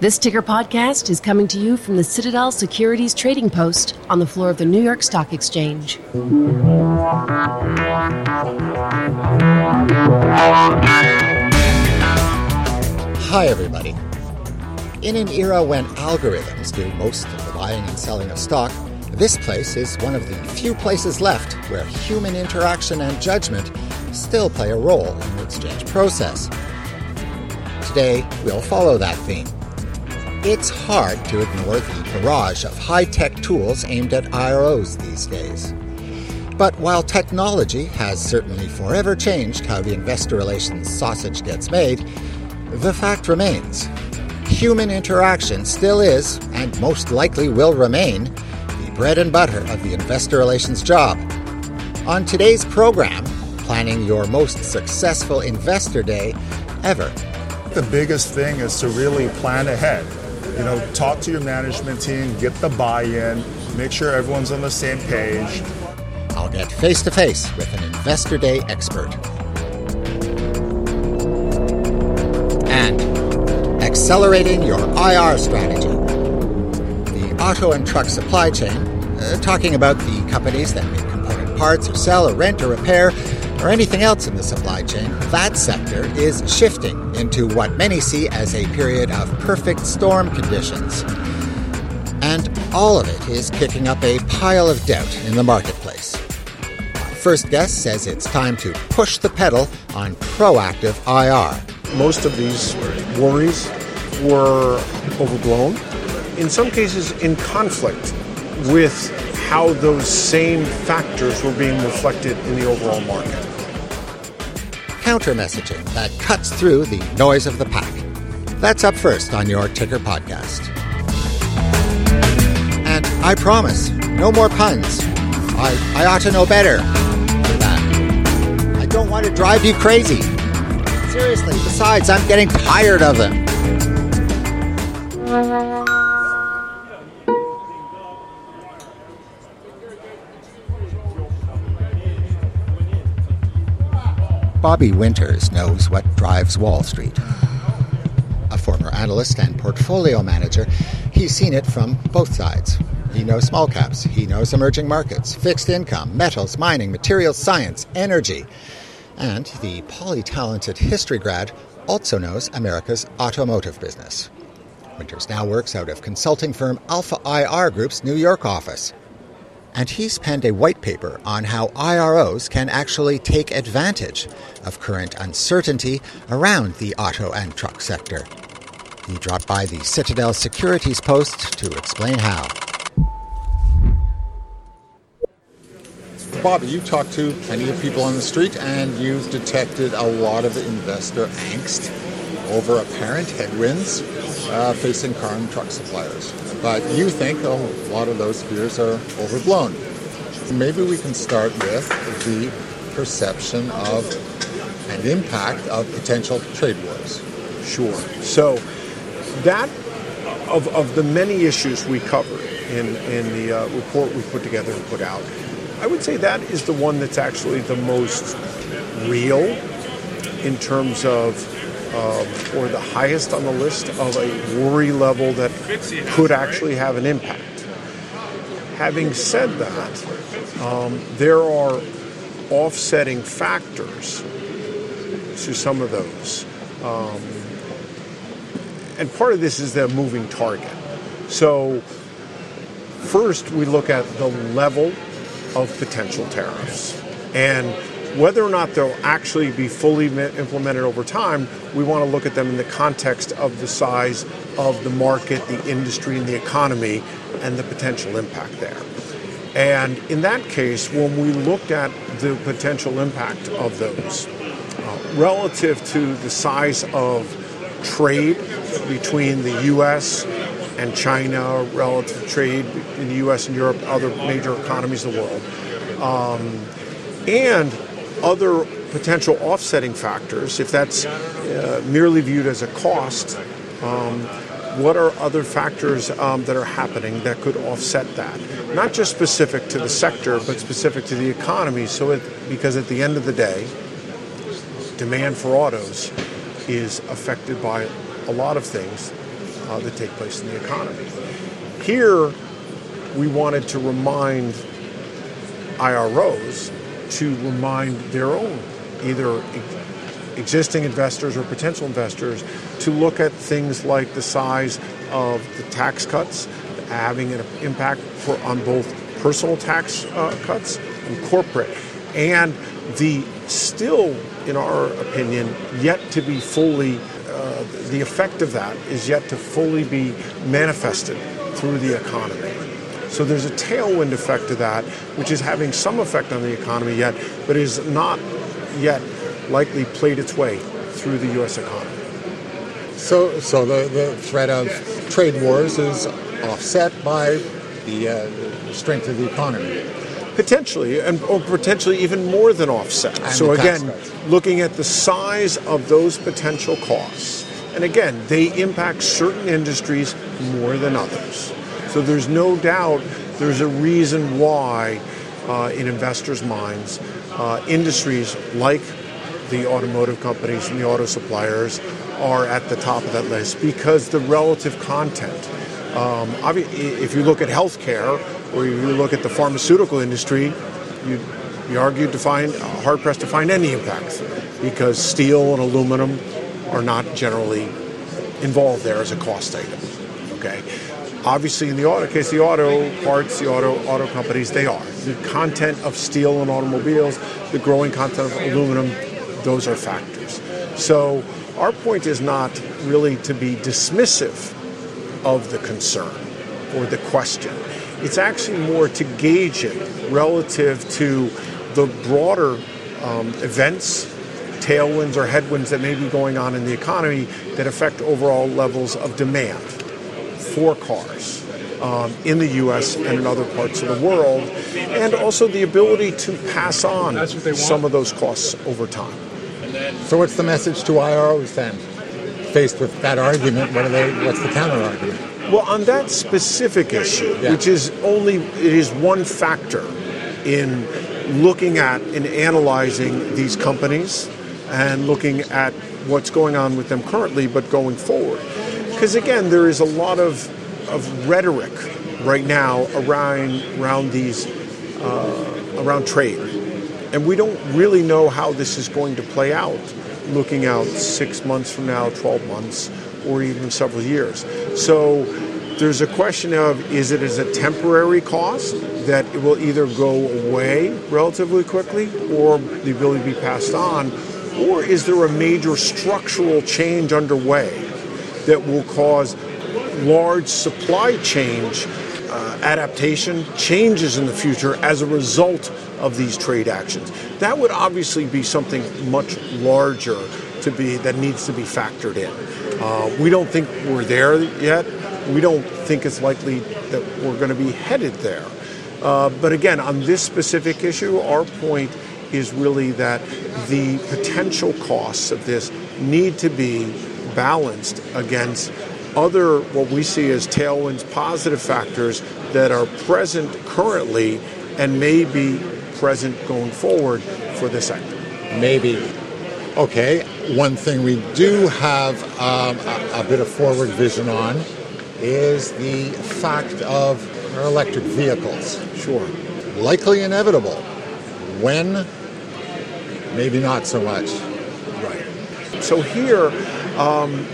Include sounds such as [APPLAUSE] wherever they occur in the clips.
This ticker podcast is coming to you from the Citadel Securities Trading Post on the floor of the New York Stock Exchange. Hi, everybody. In an era when algorithms do most of the buying and selling of stock, this place is one of the few places left where human interaction and judgment still play a role in the exchange process. Today, we'll follow that theme. It's hard to ignore the barrage of high tech tools aimed at IROs these days. But while technology has certainly forever changed how the investor relations sausage gets made, the fact remains human interaction still is, and most likely will remain, the bread and butter of the investor relations job. On today's program, planning your most successful investor day ever. The biggest thing is to really plan ahead. You know, talk to your management team, get the buy in, make sure everyone's on the same page. I'll get face to face with an investor day expert. And accelerating your IR strategy. The auto and truck supply chain, uh, talking about the companies that make component parts or sell or rent or repair or anything else in the supply chain, that sector is shifting into what many see as a period of perfect storm conditions. And all of it is kicking up a pile of doubt in the marketplace. Our first guest says it's time to push the pedal on proactive IR. Most of these worries were overblown, in some cases, in conflict with how those same factors were being reflected in the overall market. Counter messaging that cuts through the noise of the pack. That's up first on your Ticker podcast. And I promise, no more puns. I, I ought to know better. I don't want to drive you crazy. Seriously, besides, I'm getting tired of them. Bobby Winters knows what drives Wall Street. A former analyst and portfolio manager, he's seen it from both sides. He knows small caps, he knows emerging markets, fixed income, metals, mining, materials science, energy. And the poly-talented history grad also knows America's automotive business. Winters now works out of consulting firm Alpha IR Group's New York office and he's penned a white paper on how IROs can actually take advantage of current uncertainty around the auto and truck sector. He dropped by the Citadel Securities Post to explain how. Bobby, you talked to plenty of people on the street and you've detected a lot of investor angst over apparent headwinds uh, facing car and truck suppliers. But you think a lot of those fears are overblown. Maybe we can start with the perception of and impact of potential trade wars. Sure. So that of, of the many issues we covered in, in the uh, report we put together and put out, I would say that is the one that's actually the most real in terms of um, or the highest on the list of a worry level that could actually have an impact. Having said that, um, there are offsetting factors to some of those. Um, and part of this is the moving target. So, first, we look at the level of potential tariffs. And whether or not they'll actually be fully implemented over time, we want to look at them in the context of the size of the market, the industry, and the economy, and the potential impact there. And in that case, when we looked at the potential impact of those uh, relative to the size of trade between the U.S. and China, relative trade in the U.S. and Europe, other major economies of the world, um, and other potential offsetting factors, if that's uh, merely viewed as a cost, um, what are other factors um, that are happening that could offset that? Not just specific to the sector, but specific to the economy. So, it, because at the end of the day, demand for autos is affected by a lot of things, uh, that take place in the economy. Here, we wanted to remind IROs to remind their own either existing investors or potential investors to look at things like the size of the tax cuts having an impact for, on both personal tax uh, cuts and corporate, and the still, in our opinion, yet to be fully, uh, the effect of that is yet to fully be manifested through the economy. So there's a tailwind effect to that, which is having some effect on the economy yet, but is not yet likely played its way through the U.S. economy. So, so the, the threat of trade wars is offset by the uh, strength of the economy. Potentially, and or potentially even more than offset. And so again, cuts. looking at the size of those potential costs, and again, they impact certain industries more than others. So there's no doubt there's a reason why, uh, in investors' minds, uh, industries like the automotive companies and the auto suppliers are at the top of that list because the relative content. Um, if you look at healthcare or you look at the pharmaceutical industry, you be argued to find hard pressed to find any impact because steel and aluminum are not generally involved there as a cost item. Okay. Obviously, in the auto case, the auto parts, the auto auto companies, they are the content of steel in automobiles, the growing content of aluminum. Those are factors. So our point is not really to be dismissive of the concern or the question. It's actually more to gauge it relative to the broader um, events, tailwinds or headwinds that may be going on in the economy that affect overall levels of demand for cars um, in the U.S. and in other parts of the world, and also the ability to pass on some of those costs over time. So, what's the message to IROs then? Faced with that argument, what are they? What's the counter argument? Well, on that specific issue, Yeah. which is only it is one factor in looking at and analyzing these companies and looking at what's going on with them currently, but going forward. Because again, there is a lot of of rhetoric right now around around these uh, around trade, and we don't really know how this is going to play out. Looking out six months from now, twelve months, or even several years. So there's a question of is it as a temporary cost that it will either go away relatively quickly or the ability to be passed on, or is there a major structural change underway that will cause large supply change uh, adaptation changes in the future as a result of these trade actions. That would obviously be something much larger to be that needs to be factored in. Uh, we don't think we're there yet. We don't think it's likely that we're going to be headed there. Uh, but again, on this specific issue, our point is really that the potential costs of this need to be balanced against other what we see as tailwinds, positive factors that are present currently and may be present going forward for the sector. Maybe. Okay, one thing we do have um, a, a bit of forward vision on is the fact of our electric vehicles. Sure. Likely inevitable. When? Maybe not so much. Right. So here, um,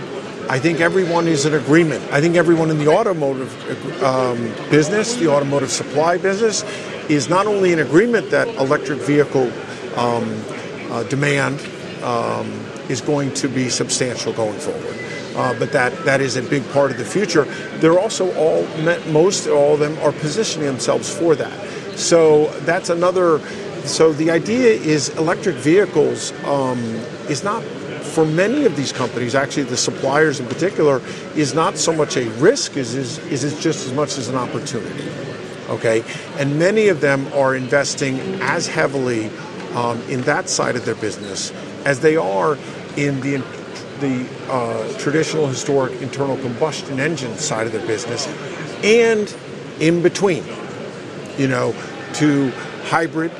I think everyone is in agreement. I think everyone in the automotive um, business, the automotive supply business, is not only in agreement that electric vehicle um, uh, demand um, is going to be substantial going forward. Uh, but that, that is a big part of the future. They're also all, most all of them are positioning themselves for that. So that's another. So the idea is electric vehicles um, is not for many of these companies, actually the suppliers in particular, is not so much a risk as is, is it just as much as an opportunity. Okay, and many of them are investing as heavily um, in that side of their business as they are in the the uh, traditional historic internal combustion engine side of their business, and in between, you know, to hybrid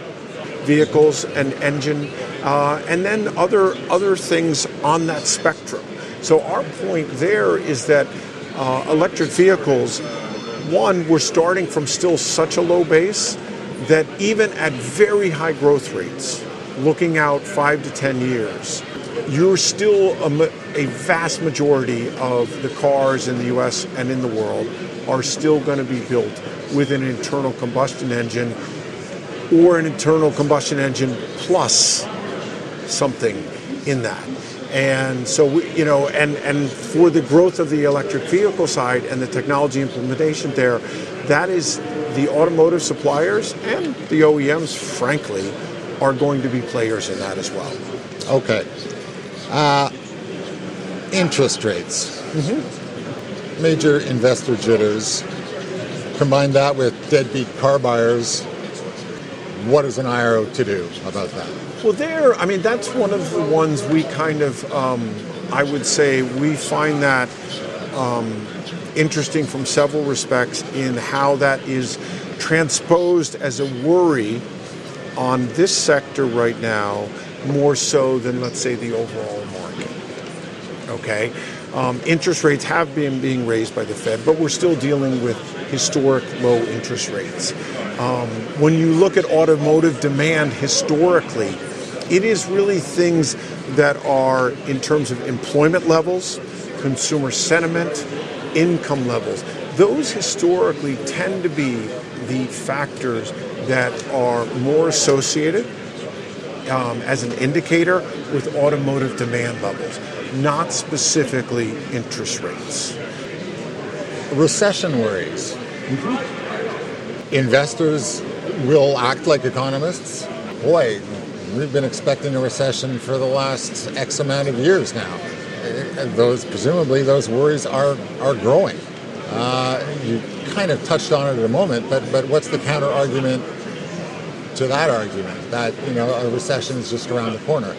vehicles and engine, uh, and then other other things on that spectrum. So our point there is that uh, electric vehicles, one, we're starting from still such a low base that even at very high growth rates, looking out five to 10 years, you're still a, a, vast majority of the cars in the US and in the world are still going to be built with an internal combustion engine or an internal combustion engine plus something in that. And so, we, you know, and, and for the growth of the electric vehicle side and the technology implementation there, that is the automotive suppliers and the OEMs, frankly, are going to be players in that as well. Okay. Uh, interest rates. Mm-hmm. Major investor jitters. Combine that with deadbeat car buyers. What is an IRO to do about that? Well, there, I mean, that's one of the ones we kind of, um, I would say, we find that um, interesting from several respects in how that is transposed as a worry on this sector right now more so than, let's say, the overall market. Okay? Um, interest rates have been being raised by the Fed, but we're still dealing with historic low interest rates. Um, when you look at automotive demand historically, it is really things that are in terms of employment levels, consumer sentiment, income levels. Those historically tend to be the factors that are more associated um, as an indicator with automotive demand levels, not specifically interest rates. Recession worries. Mm-hmm. Investors will act like economists. Boy, we've been expecting a recession for the last X amount of years now. Those presumably those worries are are growing. Uh, you kind of touched on it at a moment, but but what's the counter argument to that argument that you know a recession is just around the corner?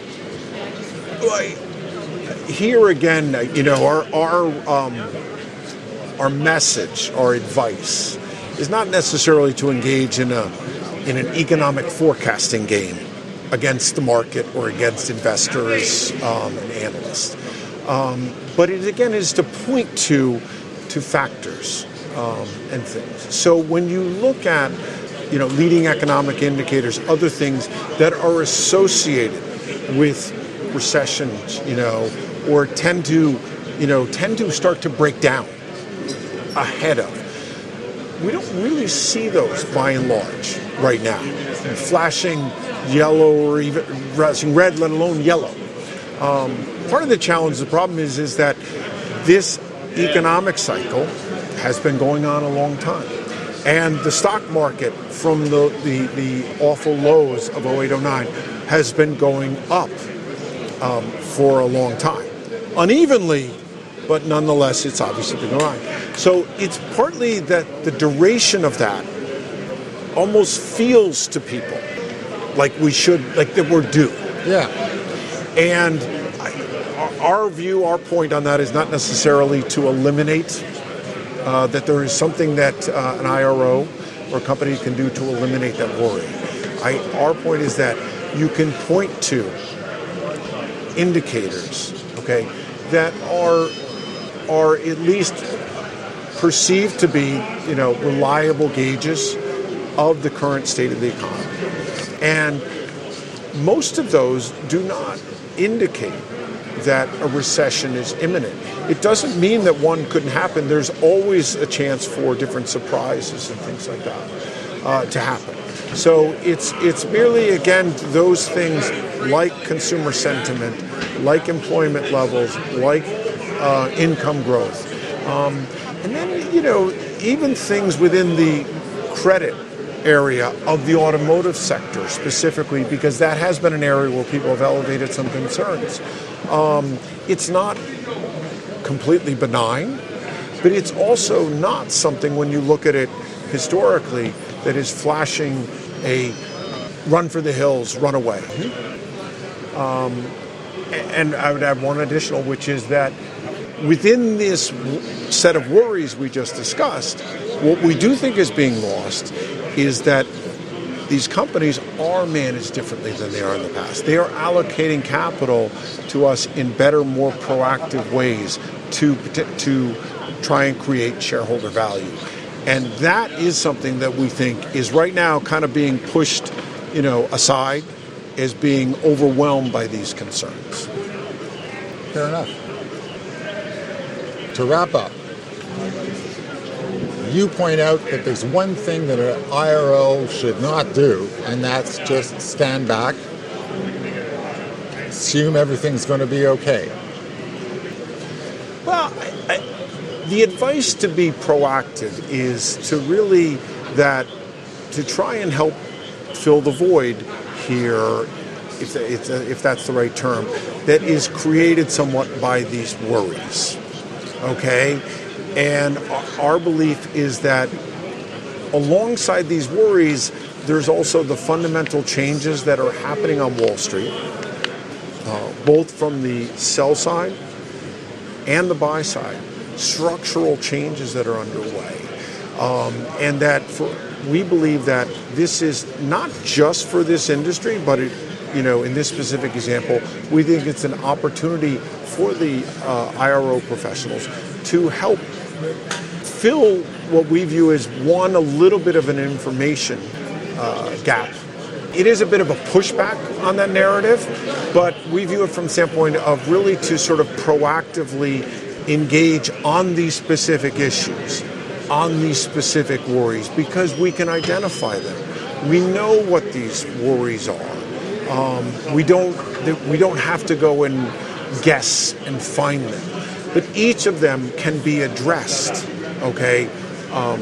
Here again, you know, our our um, our message, our advice, is not necessarily to engage in a in an economic forecasting game against the market or against investors um, and analysts, um, but it again is to point to to factors um, and things. So when you look at you know, leading economic indicators, other things that are associated with recessions, you know, or tend to, you know, tend to start to break down ahead of. We don't really see those by and large right now. Flashing yellow or even red, let alone yellow. Um, part of the challenge, the problem is, is that this economic cycle has been going on a long time. And the stock market from the, the, the awful lows of 0809 has been going up um, for a long time. Unevenly, but nonetheless, it's obviously been on. So it's partly that the duration of that almost feels to people like we should, like that we're due. Yeah. And I, our view, our point on that is not necessarily to eliminate uh, that there is something that uh, an IRO or company can do to eliminate that worry. I, our point is that you can point to indicators, okay, that are are at least perceived to be, you know, reliable gauges of the current state of the economy. And most of those do not indicate that a recession is imminent. It doesn't mean that one couldn't happen. There's always a chance for different surprises and things like that uh, to happen. So it's it's merely again those things like consumer sentiment, like employment levels, like uh, income growth, um, and then you know even things within the credit area of the automotive sector specifically, because that has been an area where people have elevated some concerns. Um, it's not completely benign, but it's also not something when you look at it historically that is flashing a run for the hills, run away. Um, and I would add one additional, which is that within this set of worries we just discussed, what we do think is being lost is that these companies are managed differently than they are in the past. They are allocating capital to us in better, more proactive ways to, to try and create shareholder value. And that is something that we think is right now kind of being pushed, you know, aside as being overwhelmed by these concerns. Fair enough. To wrap up, you point out that there's one thing that an IRO should not do, and that's just stand back, assume everything's going to be okay. Well, I, I, the advice to be proactive is to really that to try and help fill the void here, if, if that's the right term, that is created somewhat by these worries. Okay? And our belief is that alongside these worries, there's also the fundamental changes that are happening on Wall Street, uh, both from the sell side and the buy side, structural changes that are underway. Um, and that for, we believe that this is not just for this industry, but it, you know, in this specific example, we think it's an opportunity for the uh, IRO professionals to help fill what we view as one, a little bit of an information uh, gap. It is a bit of a pushback on that narrative, but we view it from the standpoint of really to sort of proactively engage on these specific issues, on these specific worries, because we can identify them. We know what these worries are. Um, we don't we don't have to go and guess and find them. But each of them can be addressed, okay, um,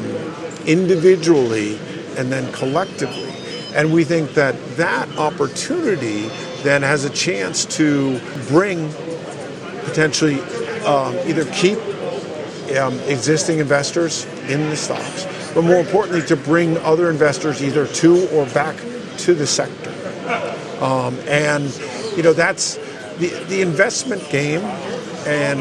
individually and then collectively. And we think that that opportunity then has a chance to bring potentially um, either keep um, existing investors in the stocks, but more importantly, to bring other investors either to or back to the sector. Um, and, you know, that's the, the investment game and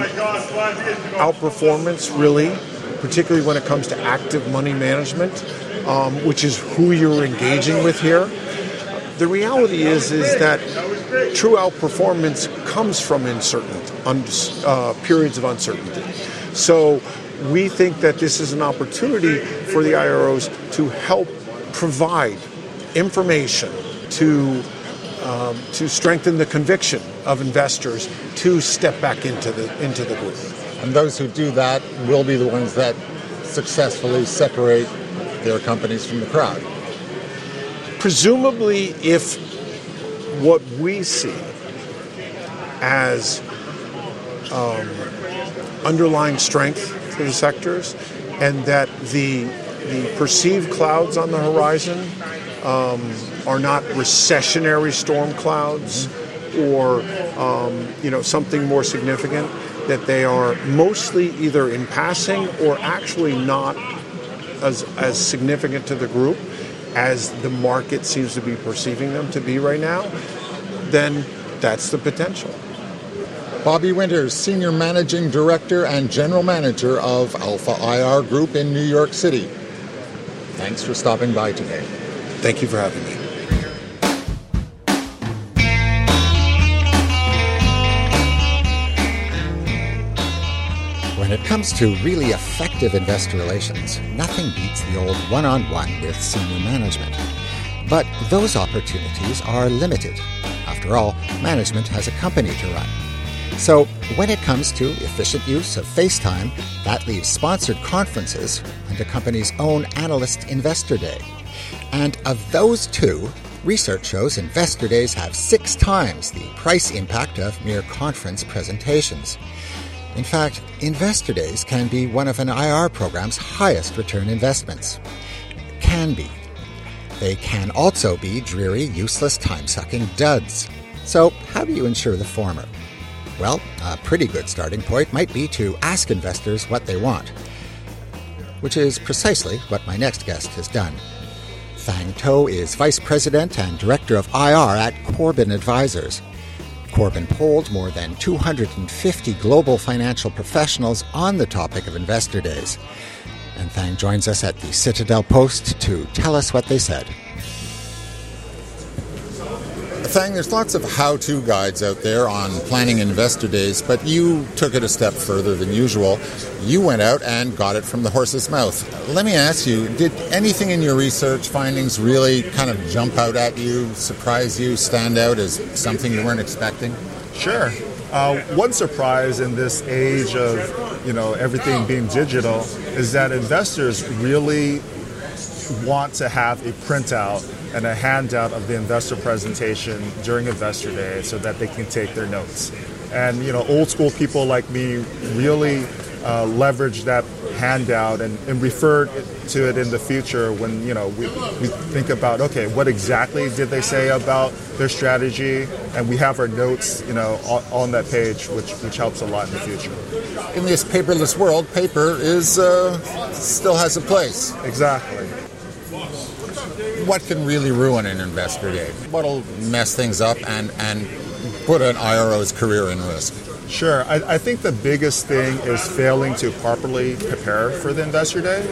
outperformance, really, particularly when it comes to active money management, um, which is who you're engaging with here. The reality is is that true outperformance comes from uncertain uh, periods of uncertainty. So we think that this is an opportunity for the IROs to help provide information to um, to strengthen the conviction of investors to step back into the into the group. And those who do that will be the ones that successfully separate their companies from the crowd. Presumably, if what we see as um, underlying strength to the sectors, and that the the perceived clouds on the horizon um, are not recessionary storm clouds or um, you know something more significant that they are mostly either in passing or actually not as, as significant to the group as the market seems to be perceiving them to be right now, then that's the potential. Bobby Winters, Senior Managing Director and General Manager of Alpha IR Group in New York City. Thanks for stopping by today. Thank you for having me. When it comes to really effective investor relations, nothing beats the old one on one with senior management. But those opportunities are limited. After all, management has a company to run. So, when it comes to efficient use of FaceTime, that leaves sponsored conferences and a company's own analyst investor day. And of those two, research shows investor days have six times the price impact of mere conference presentations. In fact, investor days can be one of an IR program's highest return investments. Can be. They can also be dreary, useless, time sucking duds. So, how do you ensure the former? Well, a pretty good starting point might be to ask investors what they want, which is precisely what my next guest has done. Thang To is Vice President and Director of IR at Corbin Advisors. Corbin polled more than 250 global financial professionals on the topic of investor days. And Thang joins us at the Citadel Post to tell us what they said. Thang, there's lots of how to guides out there on planning investor days, but you took it a step further than usual. You went out and got it from the horse's mouth. Let me ask you did anything in your research findings really kind of jump out at you, surprise you, stand out as something you weren't expecting? Sure. Uh, one surprise in this age of you know everything being digital is that investors really want to have a printout and a handout of the investor presentation during investor day so that they can take their notes. And you know, old school people like me really uh, leverage that handout and, and refer to it in the future when you know we, we think about okay what exactly did they say about their strategy? And we have our notes you know on, on that page which which helps a lot in the future. In this paperless world paper is uh, still has a place. Exactly what can really ruin an investor day what'll mess things up and and put an iro's career in risk Sure. I, I, think the biggest thing is failing to properly prepare for the investor day.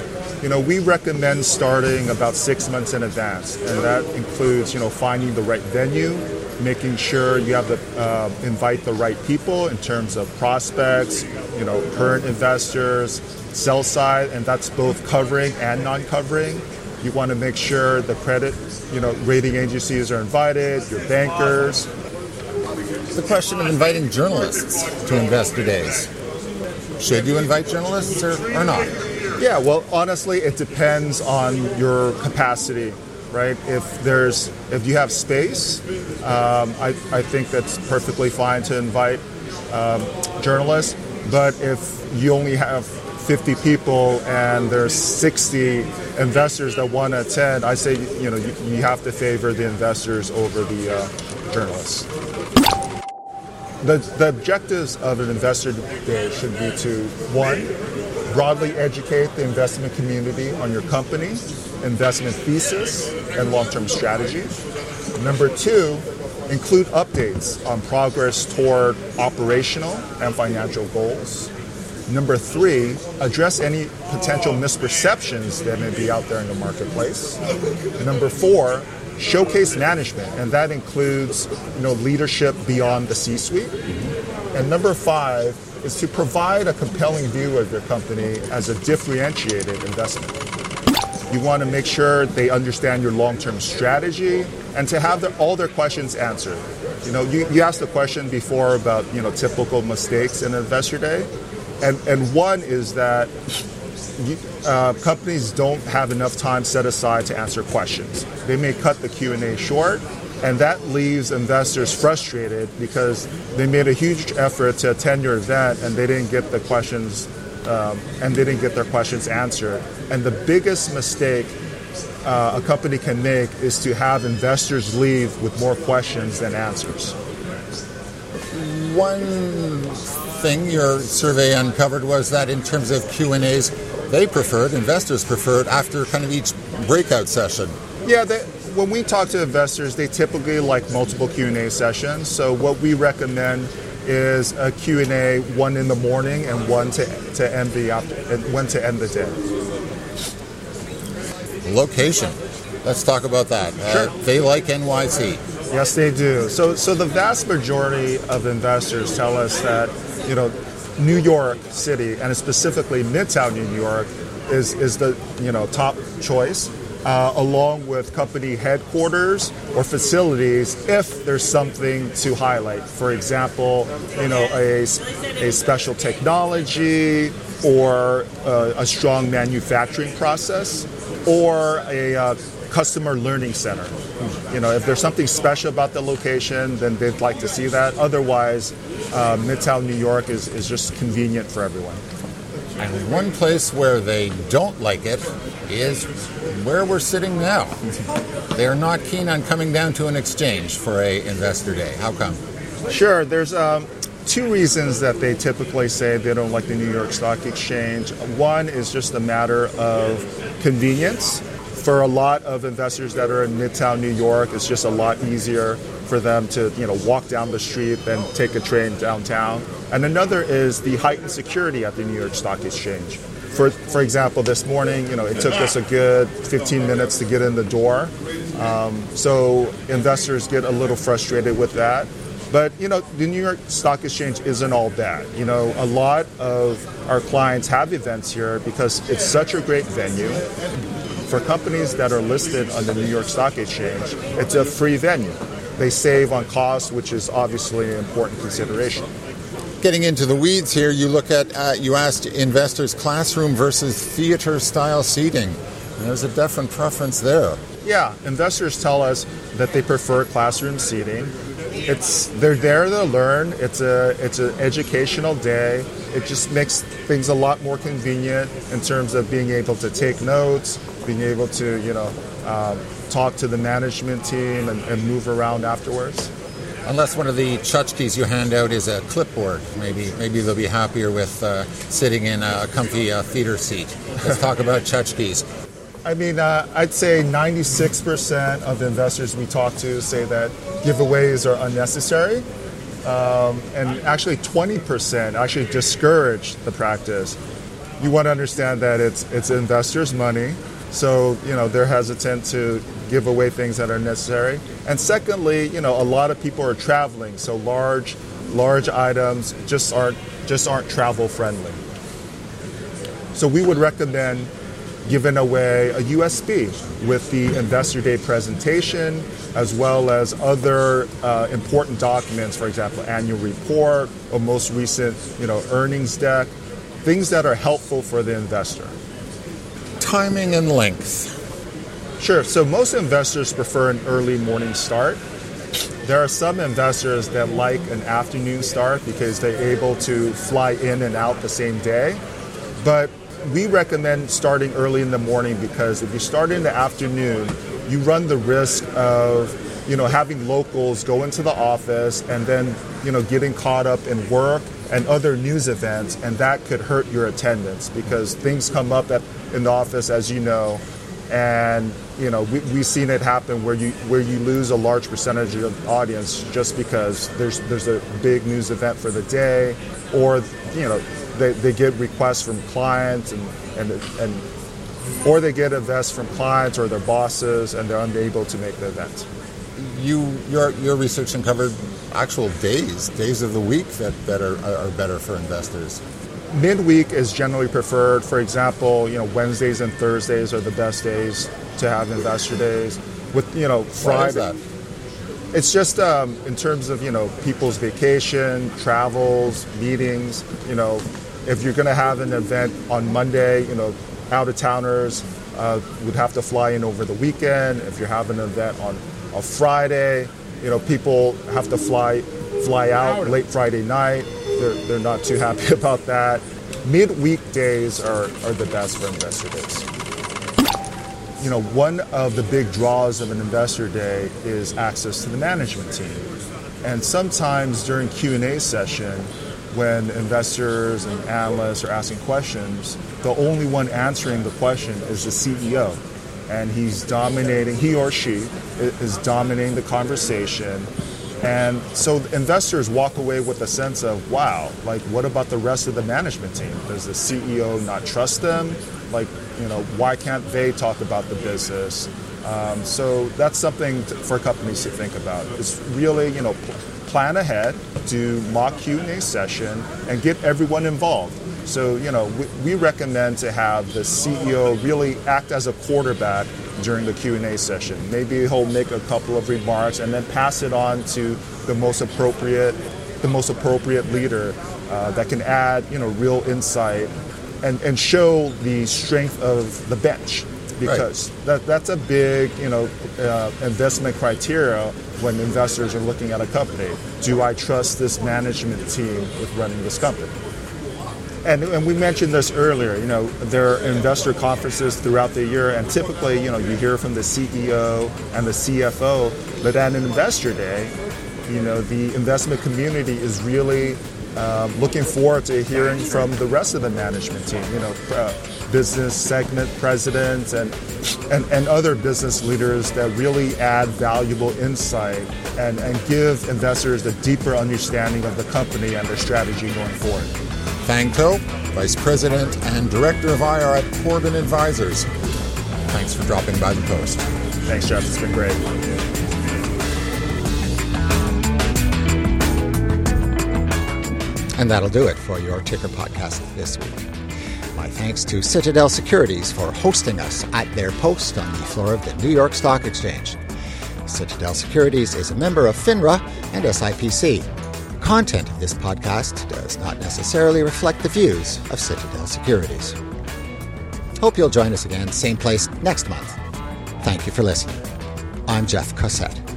You know, we recommend starting about six months in advance, and that includes, you know, finding the right venue, making sure you have to uh, invite the right people in terms of prospects, you know, current investors, sell side, and that's both covering and non-covering. You want to make sure the credit, you know, rating agencies are invited, your bankers, the question of inviting journalists to investor days. Should you invite journalists or, or not? Yeah, well, honestly, it depends on your capacity, right? If there's if you have space, um, I, I think that's perfectly fine to invite um, journalists. But if you only have 50 people and there's 60 investors that want to attend, I say you know you, you have to favor the investors over the uh, journalists. The, the objectives of an investor day should be to, one, broadly educate the investment community on your company, investment thesis, and long term strategy. Number two, include updates on progress toward operational and financial goals. Number three, address any potential misperceptions that may be out there in the marketplace. Number four, showcase management, and that includes you know leadership beyond the C-suite. And number five is to provide a compelling view of your company as a differentiated investment. You want to make sure they understand your long-term strategy and to have their, all their questions answered. You know, you, you asked a question before about you know typical mistakes in investor day, and and one is that uh, companies don't have enough time set aside to answer questions. They may cut the Q&A short, and that leaves investors frustrated because they made a huge effort to attend your event and they didn't get the questions um, and they didn't get their questions answered. And the biggest mistake uh, a company can make is to have investors leave with more questions than answers. One thing your survey uncovered was that in terms of Q and A's, they preferred, investors preferred, after kind of each breakout session. Yeah, they, when we talk to investors, they typically like multiple Q&A sessions. So what we recommend is a Q&A, one in the morning and one to, to end the after, one to end the day. Location. Let's talk about that. Uh, sure. Uh, they like NYC. Yes, they do. So, so the vast majority of investors tell us that you know New York City and specifically Midtown New York is, is the you know top choice. Uh, along with company headquarters or facilities if there's something to highlight. For example, you know, a, a special technology or uh, a strong manufacturing process or a uh, customer learning center. You know, if there's something special about the location, then they'd like to see that. Otherwise, uh, Midtown New York is, is just convenient for everyone. And one place where they don't like it is where we're sitting now. They're not keen on coming down to an exchange for a investor day. How come? Sure. There's um, two reasons that they typically say they don't like the New York Stock Exchange. One is just a matter of convenience for a lot of investors that are in Midtown New York, it's just a lot easier for them to you know walk down the street than take a train downtown. And another is the heightened security at the New York Stock Exchange. For, for example, this morning, you know, it took us a good 15 minutes to get in the door, Um, so investors get a little frustrated with that. But you know, the New York Stock Exchange isn't all bad. You know, a lot of our clients have events here because it's such a great venue. For companies that are listed on the New York Stock Exchange, it's a free venue. They save on costs, which is obviously an important consideration. Getting into the weeds here, you look at uh, you asked investors classroom versus theater style seating. There's a different preference there. Yeah, investors tell us that they prefer classroom seating it's they're there to learn. It's a it's an educational day. It just makes things a lot more convenient in terms of being able to take notes, being able to you know um, talk to the management team and, and, move around afterwards. Unless one of the tchotchkes you hand out is a clipboard, maybe maybe they'll be happier with uh, sitting in a comfy uh, theater seat. Let's talk about tchotchkes. I mean, uh, I'd say 96% of investors we talk to say that giveaways are unnecessary. Um, and actually, 20% actually discourage the practice. You want to understand that it's, it's investors' money, so you know they're hesitant to give away things that are necessary. And secondly, you know, a lot of people are traveling, so large, large items just aren't just aren't travel friendly. So we would recommend given away a USB with the Investor Day presentation, as well as other uh, important documents, for example, annual report or most recent, you know, earnings deck, things that are helpful for the investor. Timing and length. Sure. So most investors prefer an early morning start. There are some investors that like an afternoon start because they're able to fly in and out the same day. But we recommend starting early in the morning because if you start in the afternoon, you run the risk of you know having locals go into the office and then you know getting caught up in work and other news events and that could hurt your attendance because things come up at, in the office as you know. And you know we, we've seen it happen where you where you lose a large percentage of audience just because there's there's a big news event for the day or you know they, they get requests from clients and, and, and or they get events from clients or their bosses and they're unable to make the event. You your your research uncovered actual days, days of the week that, that are, are better for investors. Midweek is generally preferred. For example, you know Wednesdays and Thursdays are the best days to have investor days. With you know Friday, it's just um, in terms of you know people's vacation, travels, meetings. You know, if you're going to have an event on Monday, you know, out of towners uh, would have to fly in over the weekend. If you're having an event on a Friday, you know, people have to fly fly out late Friday night. They're, they're not too [LAUGHS] happy about that. Midweek days are, are the best for investor days. You know, one of the big draws of an investor day is access to the management team. And sometimes during Q&A session, when investors and analysts are asking questions, the only one answering the question is the CEO. And he's dominating, he or she is dominating the conversation. And so investors walk away with a sense of, wow, like what about the rest of the management team? Does the CEO not trust them? Like, you know, why can't they talk about the business? Um, so that's something to, for companies to think about. It's really, you know, plan ahead, do mock Q&A session, and get everyone involved. So, you know, we, we, recommend to have the CEO really act as a quarterback during the Q&A session. Maybe he'll make a couple of remarks and then pass it on to the most appropriate, the most appropriate leader uh, that can add, you know, real insight and, and show the strength of the bench because right. that, that's a big you know uh, investment criteria when investors are looking at a company. Do I trust this management team with running this company? And, and, we mentioned this earlier. You know, there are investor conferences throughout the year, and typically, you know, you hear from the CEO and the CFO. But at an investor day, you know, the investment community is really um, looking forward to hearing from the rest of the management team. You know, uh, business segment presidents and, and, and other business leaders that really add valuable insight and, and give investors a deeper understanding of the company and their strategy going forward. Thang To, Vice President and Director of IR at Corbin Advisors. Thanks for dropping by the post. Thanks, Jeff. It's been great. And that'll do it for your Ticker podcast this week. My thanks to Citadel Securities for hosting us at their post on the floor of the New York Stock Exchange. Citadel Securities is a member of FINRA and SIPC. Content of this podcast does not necessarily reflect the views of Citadel Securities. Hope you'll join us again, same place next month. Thank you for listening. I'm Jeff Cossette.